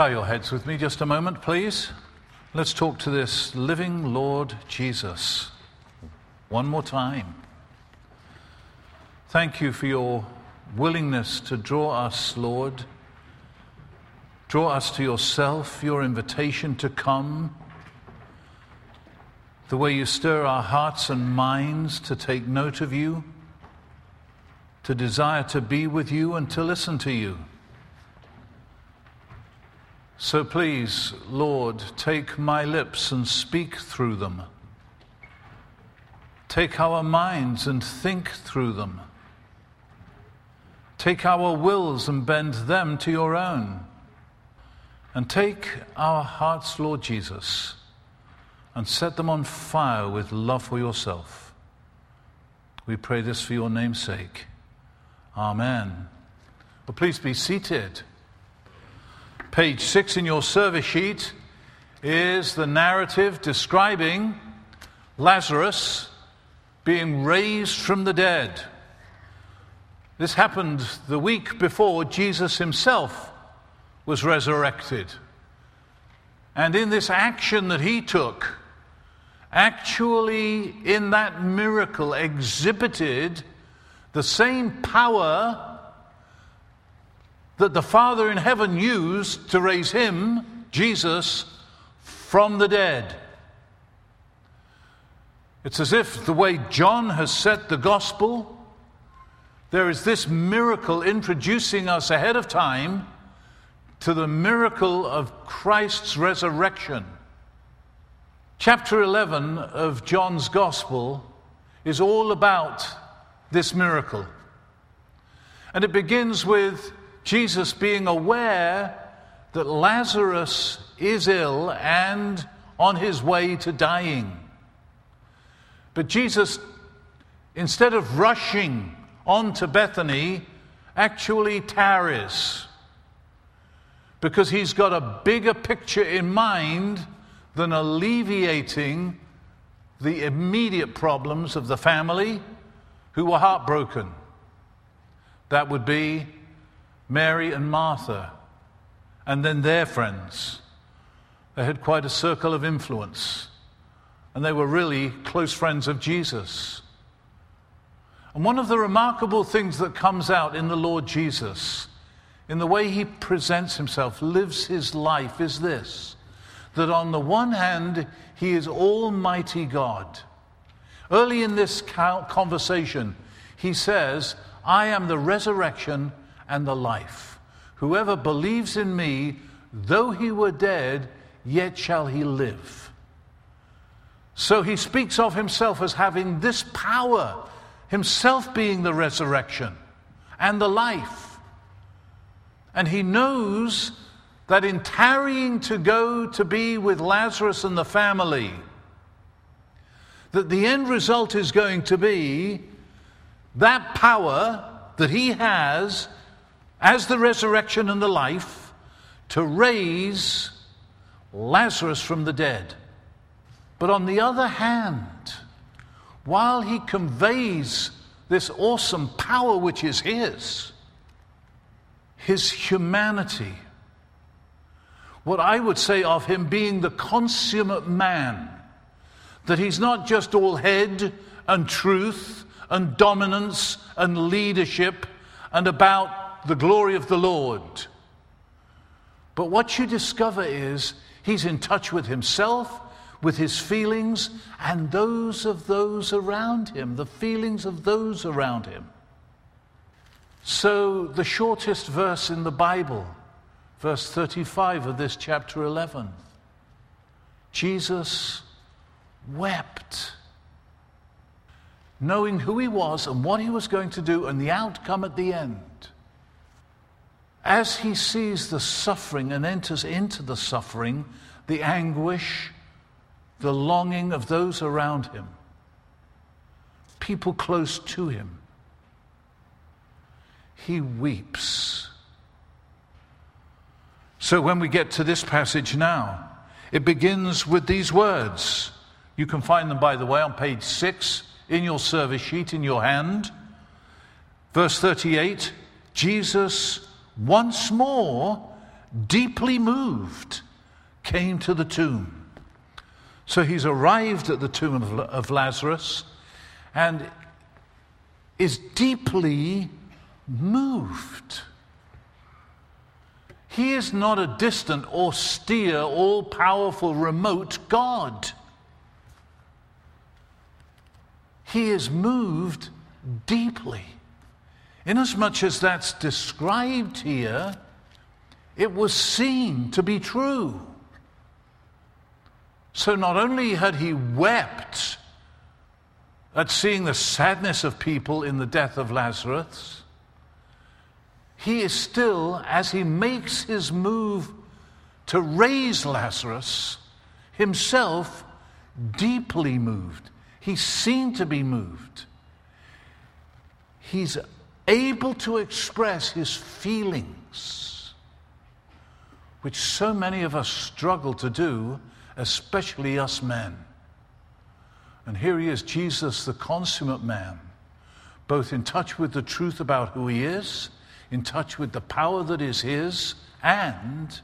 Bow your heads with me just a moment, please. Let's talk to this living Lord Jesus one more time. Thank you for your willingness to draw us, Lord. Draw us to yourself, your invitation to come, the way you stir our hearts and minds to take note of you, to desire to be with you and to listen to you. So please, Lord, take my lips and speak through them. Take our minds and think through them. Take our wills and bend them to your own. And take our hearts, Lord Jesus, and set them on fire with love for yourself. We pray this for your name's sake. Amen. Well, please be seated. Page six in your service sheet is the narrative describing Lazarus being raised from the dead. This happened the week before Jesus himself was resurrected. And in this action that he took, actually in that miracle exhibited the same power that the Father in heaven used to raise him, Jesus, from the dead. It's as if the way John has set the gospel, there is this miracle introducing us ahead of time to the miracle of Christ's resurrection. Chapter 11 of John's gospel is all about this miracle. And it begins with Jesus being aware that Lazarus is ill and on his way to dying. But Jesus, instead of rushing on to Bethany, actually tarries because he's got a bigger picture in mind than alleviating the immediate problems of the family who were heartbroken. That would be Mary and Martha, and then their friends. They had quite a circle of influence, and they were really close friends of Jesus. And one of the remarkable things that comes out in the Lord Jesus, in the way he presents himself, lives his life, is this that on the one hand, he is Almighty God. Early in this conversation, he says, I am the resurrection and the life. Whoever believes in me, though he were dead, yet shall he live. So he speaks of himself as having this power, himself being the resurrection and the life. And he knows that in tarrying to go to be with Lazarus and the family, that the end result is going to be that power that he has as the resurrection and the life to raise Lazarus from the dead. But on the other hand, while he conveys this awesome power which is his, his humanity, what I would say of him being the consummate man, that he's not just all head and truth and dominance and leadership and about the glory of the Lord. But what you discover is he's in touch with himself, with his feelings, and those of those around him, the feelings of those around him. So, the shortest verse in the Bible, verse 35 of this chapter 11, Jesus wept, knowing who he was and what he was going to do and the outcome at the end as he sees the suffering and enters into the suffering, the anguish, the longing of those around him, people close to him, he weeps. So when we get to this passage now, it begins with these words. You can find them, by the way, on page six in your service sheet in your hand. Verse 38 Jesus once more deeply moved, came to the tomb. So he's arrived at the tomb of, of Lazarus and is deeply moved. He is not a distant, austere, all powerful, remote God. He is moved deeply. Inasmuch as that's described here, it was seen to be true. So not only had he wept at seeing the sadness of people in the death of Lazarus, he is still, as he makes his move to raise Lazarus, himself deeply moved. He's seen to be moved. He's able to express his feelings, which so many of us struggle to do, especially us men. And here he is, Jesus, the consummate man, both in touch with the truth about who he is in touch with the power that is His and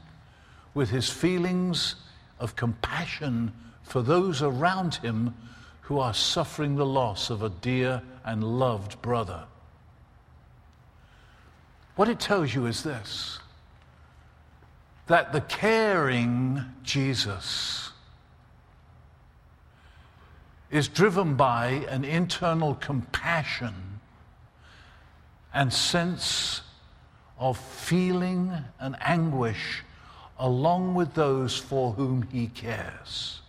with His feelings of compassion for those around Him who are suffering the loss of a dear and loved brother. What it tells you is this that the caring Jesus is driven by an internal compassion and sense of feeling and anguish along with those for whom he cares.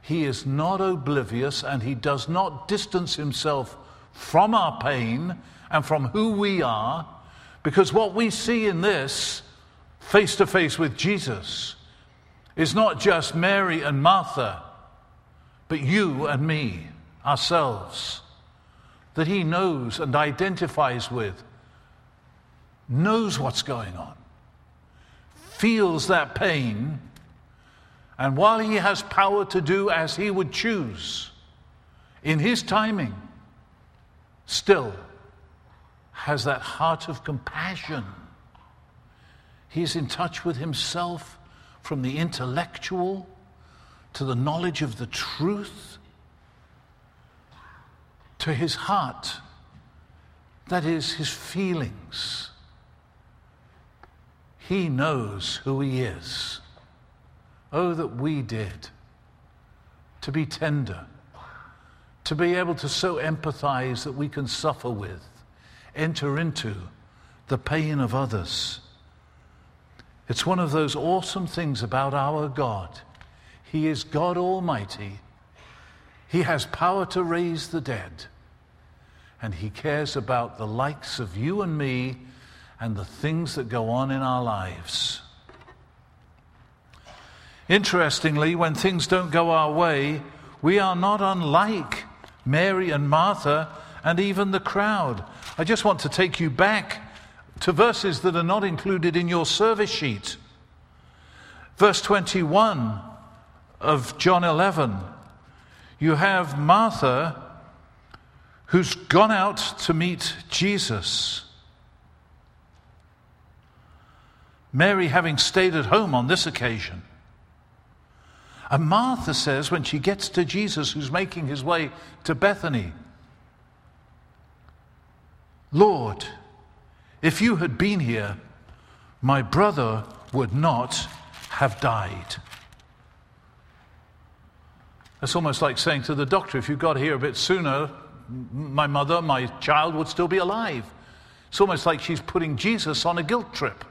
He is not oblivious and he does not distance himself from our pain and from who we are, because what we see in this, face to face with Jesus, is not just Mary and Martha, but you and me, ourselves, that he knows and identifies with knows what's going on, feels that pain, and while he has power to do as he would choose in his timing, still has that heart of compassion. He's in touch with himself from the intellectual to the knowledge of the truth to his heart, that is, his feelings he knows who He is. Oh, that we did. To be tender, to be able to so empathize that we can suffer with, enter into the pain of others. It's one of those awesome things about our God. He is God Almighty. He has power to raise the dead. And He cares about the likes of you and me and the things that go on in our lives. Interestingly, when things don't go our way, we are not unlike Mary and Martha and even the crowd. I just want to take you back to verses that are not included in your service sheet. Verse 21 of John 11, you have Martha who's gone out to meet Jesus. Mary having stayed at home on this occasion. And Martha says, when she gets to Jesus, who's making his way to Bethany, Lord, if you had been here, my brother would not have died. It's almost like saying to the doctor, if you got here a bit sooner, my mother, my child would still be alive. It's almost like she's putting Jesus on a guilt trip.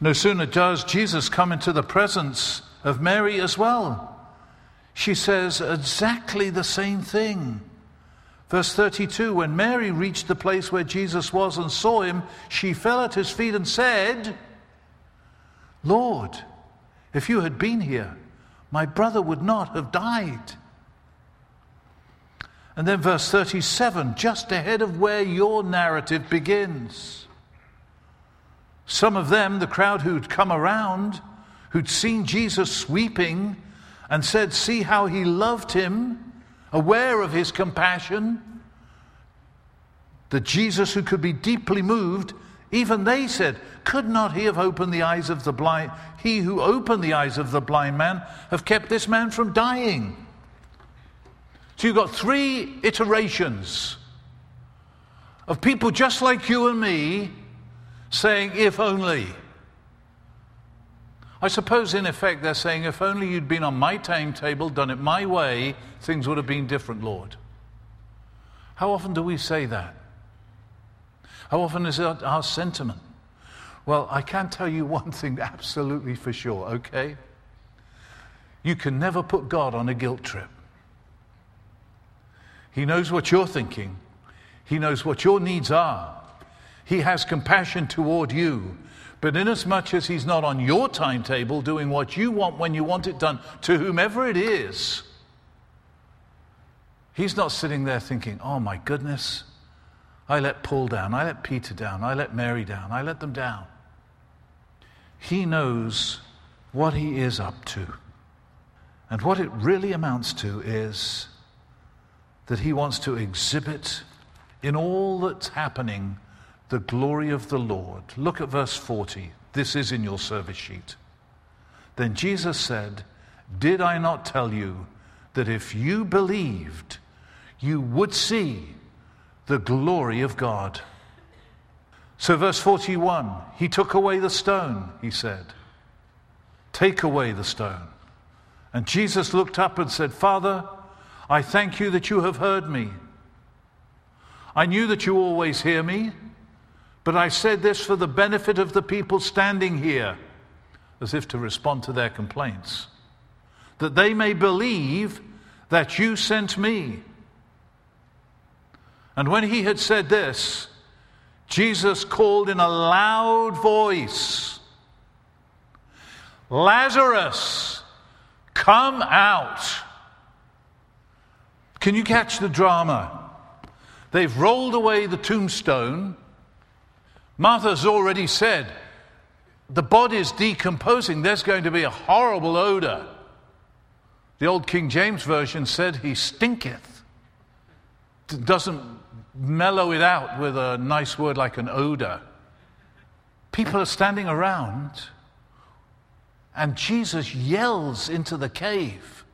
No sooner does Jesus come into the presence of Mary as well. She says exactly the same thing. Verse 32 When Mary reached the place where Jesus was and saw him, she fell at his feet and said, Lord, if you had been here, my brother would not have died. And then verse 37, just ahead of where your narrative begins. Some of them, the crowd who'd come around, who'd seen Jesus weeping and said, See how he loved him, aware of his compassion, that Jesus, who could be deeply moved, Even they said, Could not he have opened the eyes of the blind? He who opened the eyes of the blind man have kept this man from dying. So you've got three iterations of people just like you and me saying, If only. I suppose, in effect, they're saying, If only you'd been on my timetable, done it my way, things would have been different, Lord. How often do we say that? How often is that our sentiment? Well, I can tell you one thing absolutely for sure, okay? You can never put God on a guilt trip. He knows what you're thinking, He knows what your needs are. He has compassion toward you. But inasmuch as He's not on your timetable doing what you want when you want it done to whomever it is, He's not sitting there thinking, oh my goodness, I let Paul down, I let Peter down, I let Mary down, I let them down. He knows what he is up to. And what it really amounts to is that he wants to exhibit in all that's happening the glory of the Lord. Look at verse 40. This is in your service sheet. Then Jesus said, Did I not tell you that if you believed, you would see the glory of God. So, verse 41 He took away the stone, he said. Take away the stone. And Jesus looked up and said, Father, I thank you that you have heard me. I knew that you always hear me, but I said this for the benefit of the people standing here, as if to respond to their complaints, that they may believe that you sent me. And when he had said this, Jesus called in a loud voice, Lazarus, come out. Can you catch the drama? They've rolled away the tombstone. Martha's already said, the body's decomposing. There's going to be a horrible odor. The old King James Version said, He stinketh. Doesn't mellow it out with a nice word like an odor. People are standing around, and Jesus yells into the cave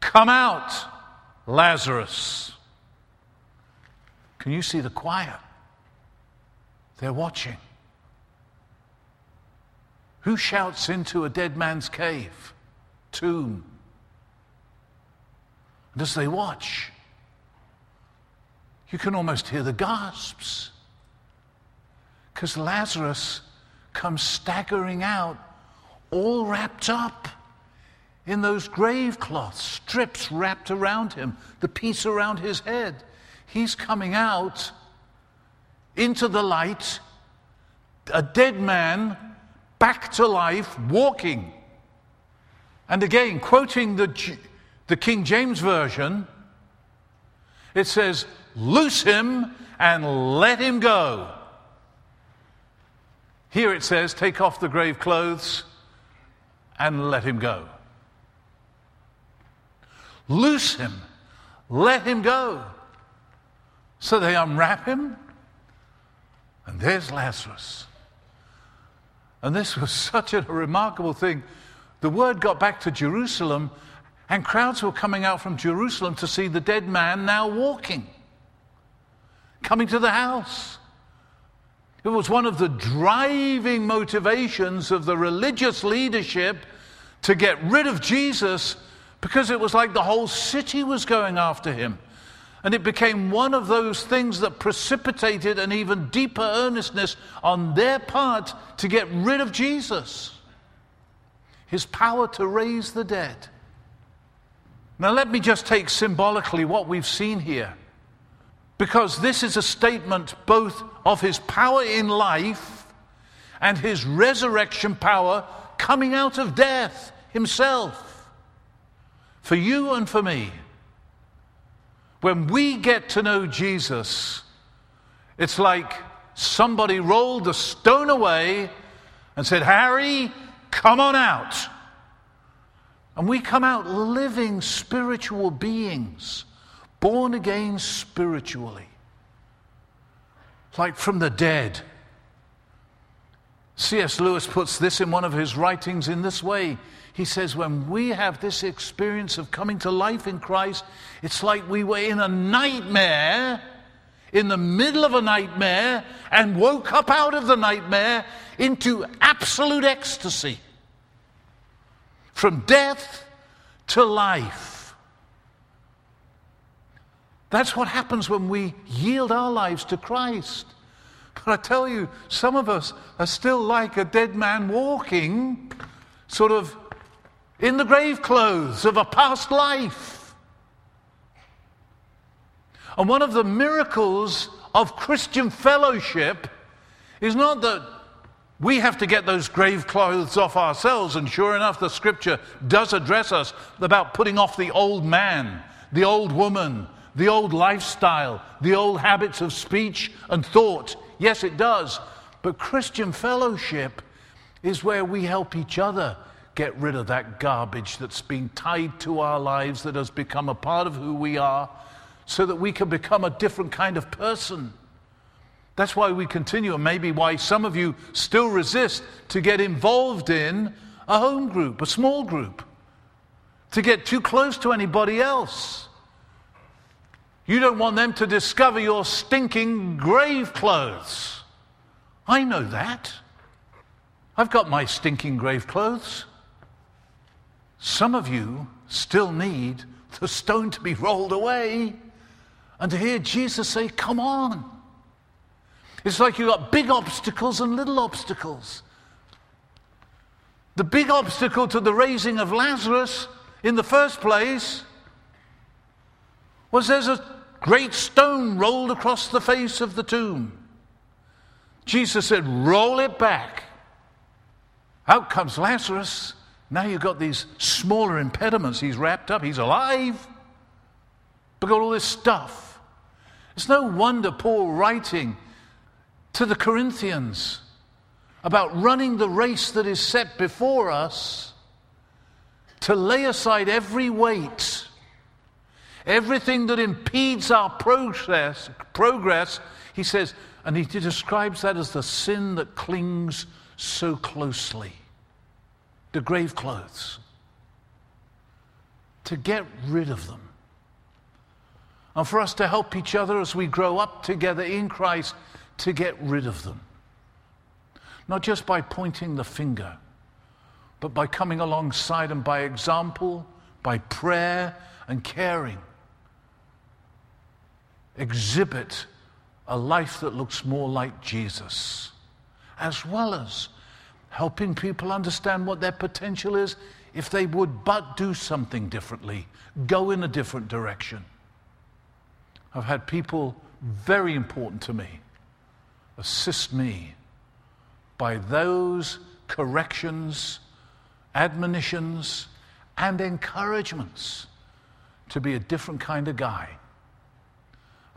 Come out, Lazarus. Can you see the quiet? They're watching. Who shouts into a dead man's cave, tomb? And as they watch, you can almost hear the gasps. Because Lazarus comes staggering out, all wrapped up in those grave cloths, strips wrapped around him, the piece around his head. He's coming out into the light, a dead man back to life, walking. And again, quoting the, the King James Version, it says, Loose him and let him go. Here it says, Take off the grave clothes and let him go. Loose him, let him go. So they unwrap him, and there's Lazarus. And this was such a remarkable thing. The word got back to Jerusalem, and crowds were coming out from Jerusalem to see the dead man now walking coming to the house. It was one of the driving motivations of the religious leadership to get rid of Jesus because it was like the whole city was going after him. And it became one of those things that precipitated an even deeper earnestness on their part to get rid of Jesus. His power to raise the dead. Now, let me just take symbolically what we've seen here. Because this is a statement both of his power in life and his resurrection power coming out of death himself. For you and for me. When we get to know Jesus, it's like somebody rolled the stone away and said, Harry, come on out. And we come out living spiritual beings born again spiritually. like from the dead. C.S. Lewis puts this in one of his writings in this way. He says, When we have this experience of coming to life in Christ, it's like we were in a nightmare, in the middle of a nightmare, and woke up out of the nightmare into absolute ecstasy. From death to life. That's what happens when we yield our lives to Christ. But I tell you, some of us are still like a dead man walking, sort of in the grave clothes of a past life. And one of the miracles of Christian fellowship is not that we have to get those grave clothes off ourselves, and sure enough, the scripture does address us about putting off the old man, the old woman, the old lifestyle, the old habits of speech and thought. Yes, it does. But Christian fellowship is where we help each other get rid of that garbage that's been tied to our lives, that has become a part of who we are, so that we can become a different kind of person. That's why we continue, and maybe why some of you still resist to get involved in a home group, a small group, to get too close to anybody else. You don't want them to discover your stinking grave clothes. I know that. I've got my stinking grave clothes. Some of you still need the stone to be rolled away and to hear Jesus say, Come on. It's like you've got big obstacles and little obstacles. The big obstacle to the raising of Lazarus in the first place was there's a great stone rolled across the face of the tomb. Jesus said, Roll it back. Out comes Lazarus. Now you've got these smaller impediments. He's wrapped up, he's alive, but got all this stuff. It's no wonder Paul writing to the Corinthians about running the race that is set before us to lay aside every weight, everything that impedes our progress, progress, he says, and he describes that as the sin that clings so closely. The grave clothes. To get rid of them. And for us to help each other as we grow up together in Christ to get rid of them. Not just by pointing the finger, but by coming alongside and by example, by prayer and caring. Exhibit a life that looks more like Jesus, as well as helping people understand what their potential is if they would but do something differently, go in a different direction. I've had people very important to me assist me by those corrections, admonitions, and encouragements to be a different kind of guy.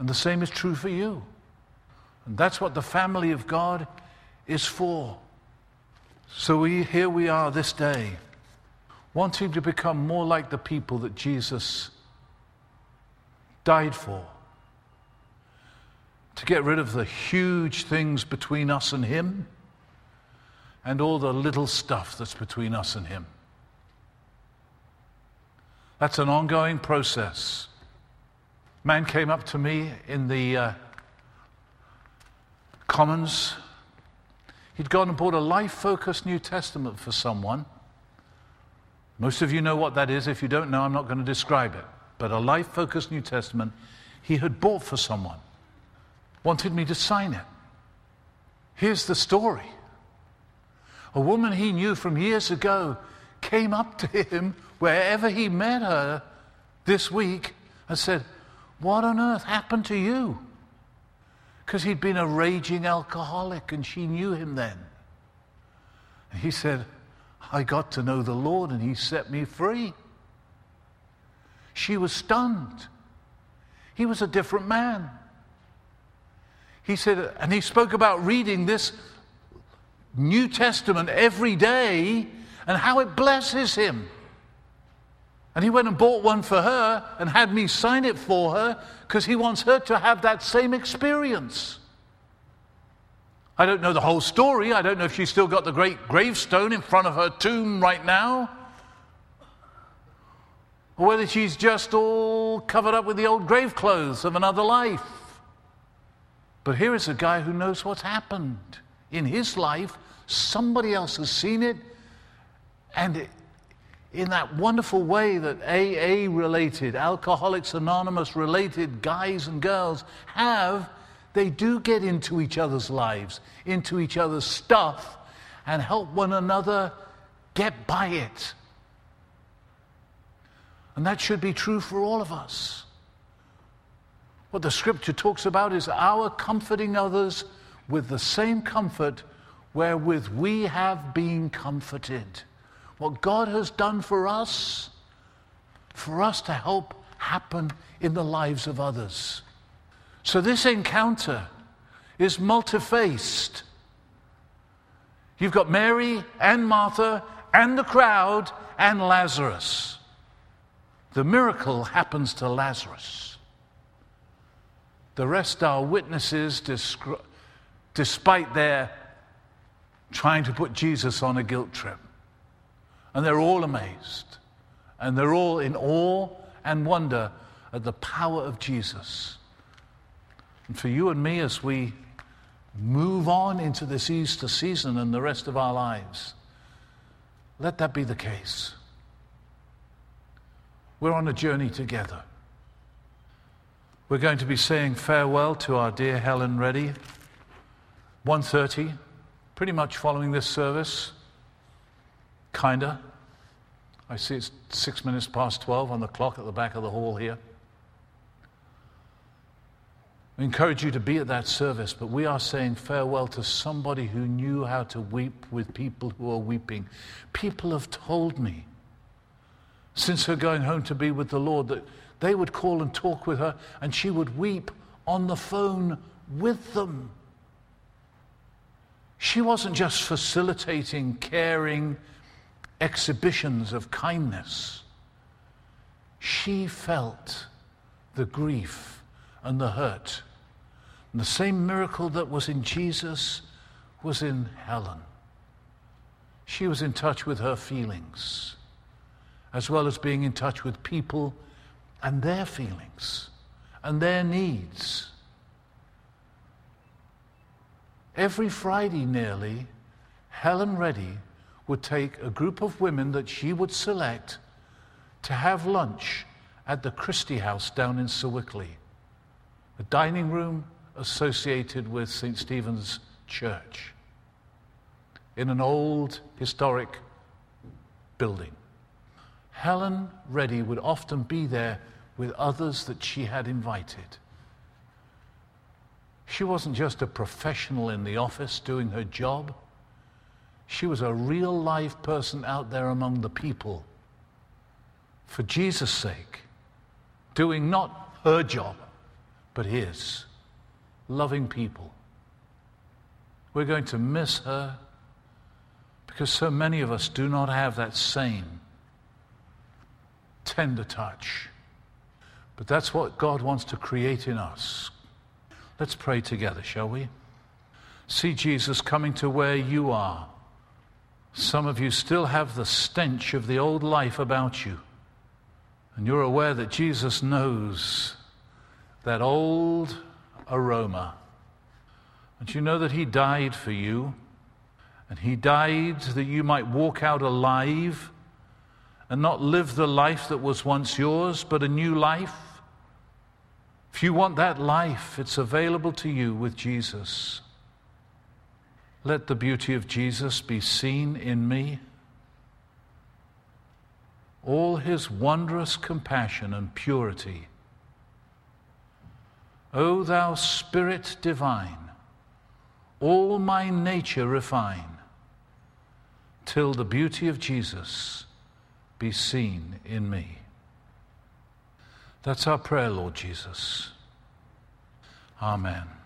And the same is true for you. And that's what the family of God is for. So we, here we are this day, wanting to become more like the people that Jesus died for to get rid of the huge things between us and Him and all the little stuff that's between us and Him. That's an ongoing process. Man came up to me in the uh, Commons. He'd gone and bought a life focused New Testament for someone. Most of you know what that is. If you don't know, I'm not going to describe it. But a life focused New Testament he had bought for someone wanted me to sign it. Here's the story a woman he knew from years ago came up to him wherever he met her this week and said, What on earth happened to you? Because he'd been a raging alcoholic and she knew him then. And he said, I got to know the Lord and he set me free. She was stunned. He was a different man. He said, and he spoke about reading this New Testament every day and how it blesses him. And he went and bought one for her and had me sign it for her because he wants her to have that same experience. I don't know the whole story. I don't know if she's still got the great gravestone in front of her tomb right now. Or whether she's just all covered up with the old grave clothes of another life. But here is a guy who knows what's happened in his life. Somebody else has seen it. And in that wonderful way that AA related, Alcoholics Anonymous related guys and girls have, they do get into each other's lives, into each other's stuff, and help one another get by it. And that should be true for all of us. What the scripture talks about is our comforting others with the same comfort wherewith we have been comforted. What God has done for us, for us to help happen in the lives of others. So this encounter is multi-faced. You've got Mary and Martha and the crowd and Lazarus. The miracle happens to Lazarus. The rest are witnesses, despite their trying to put Jesus on a guilt trip. And they're all amazed. And they're all in awe and wonder at the power of Jesus. And for you and me, as we move on into this Easter season and the rest of our lives, let that be the case. We're on a journey together. We're going to be saying farewell to our dear Helen Reddy. 1.30, pretty much following this service. Kinda. I see it's six minutes past 12 on the clock at the back of the hall here. We encourage you to be at that service, but we are saying farewell to somebody who knew how to weep with people who are weeping. People have told me since her going home to be with the Lord that they would call and talk with her, and she would weep on the phone with them. She wasn't just facilitating caring exhibitions of kindness, she felt the grief and the hurt and the same miracle that was in Jesus was in Helen. She was in touch with her feelings, as well as being in touch with people and their feelings and their needs. Every Friday, nearly, Helen Reddy would take a group of women that she would select to have lunch at the Christie House down in Sir Wicklow. A dining room associated with St. Stephen's Church in an old historic building. Helen Reddy would often be there with others that she had invited. She wasn't just a professional in the office doing her job. She was a real live person out there among the people for Jesus' sake, doing not her job, but his loving people. We're going to miss her because so many of us do not have that same tender touch. But that's what God wants to create in us. Let's pray together, shall we? See Jesus coming to where you are. Some of you still have the stench of the old life about you. And you're aware that Jesus knows that old aroma. And you know that He died for you, and He died that you might walk out alive and not live the life that was once yours, but a new life. If you want that life, it's available to you with Jesus. Let the beauty of Jesus be seen in me. All his wondrous compassion and purity O thou Spirit divine, all my nature refine, till the beauty of Jesus be seen in me. That's our prayer, Lord Jesus. Amen.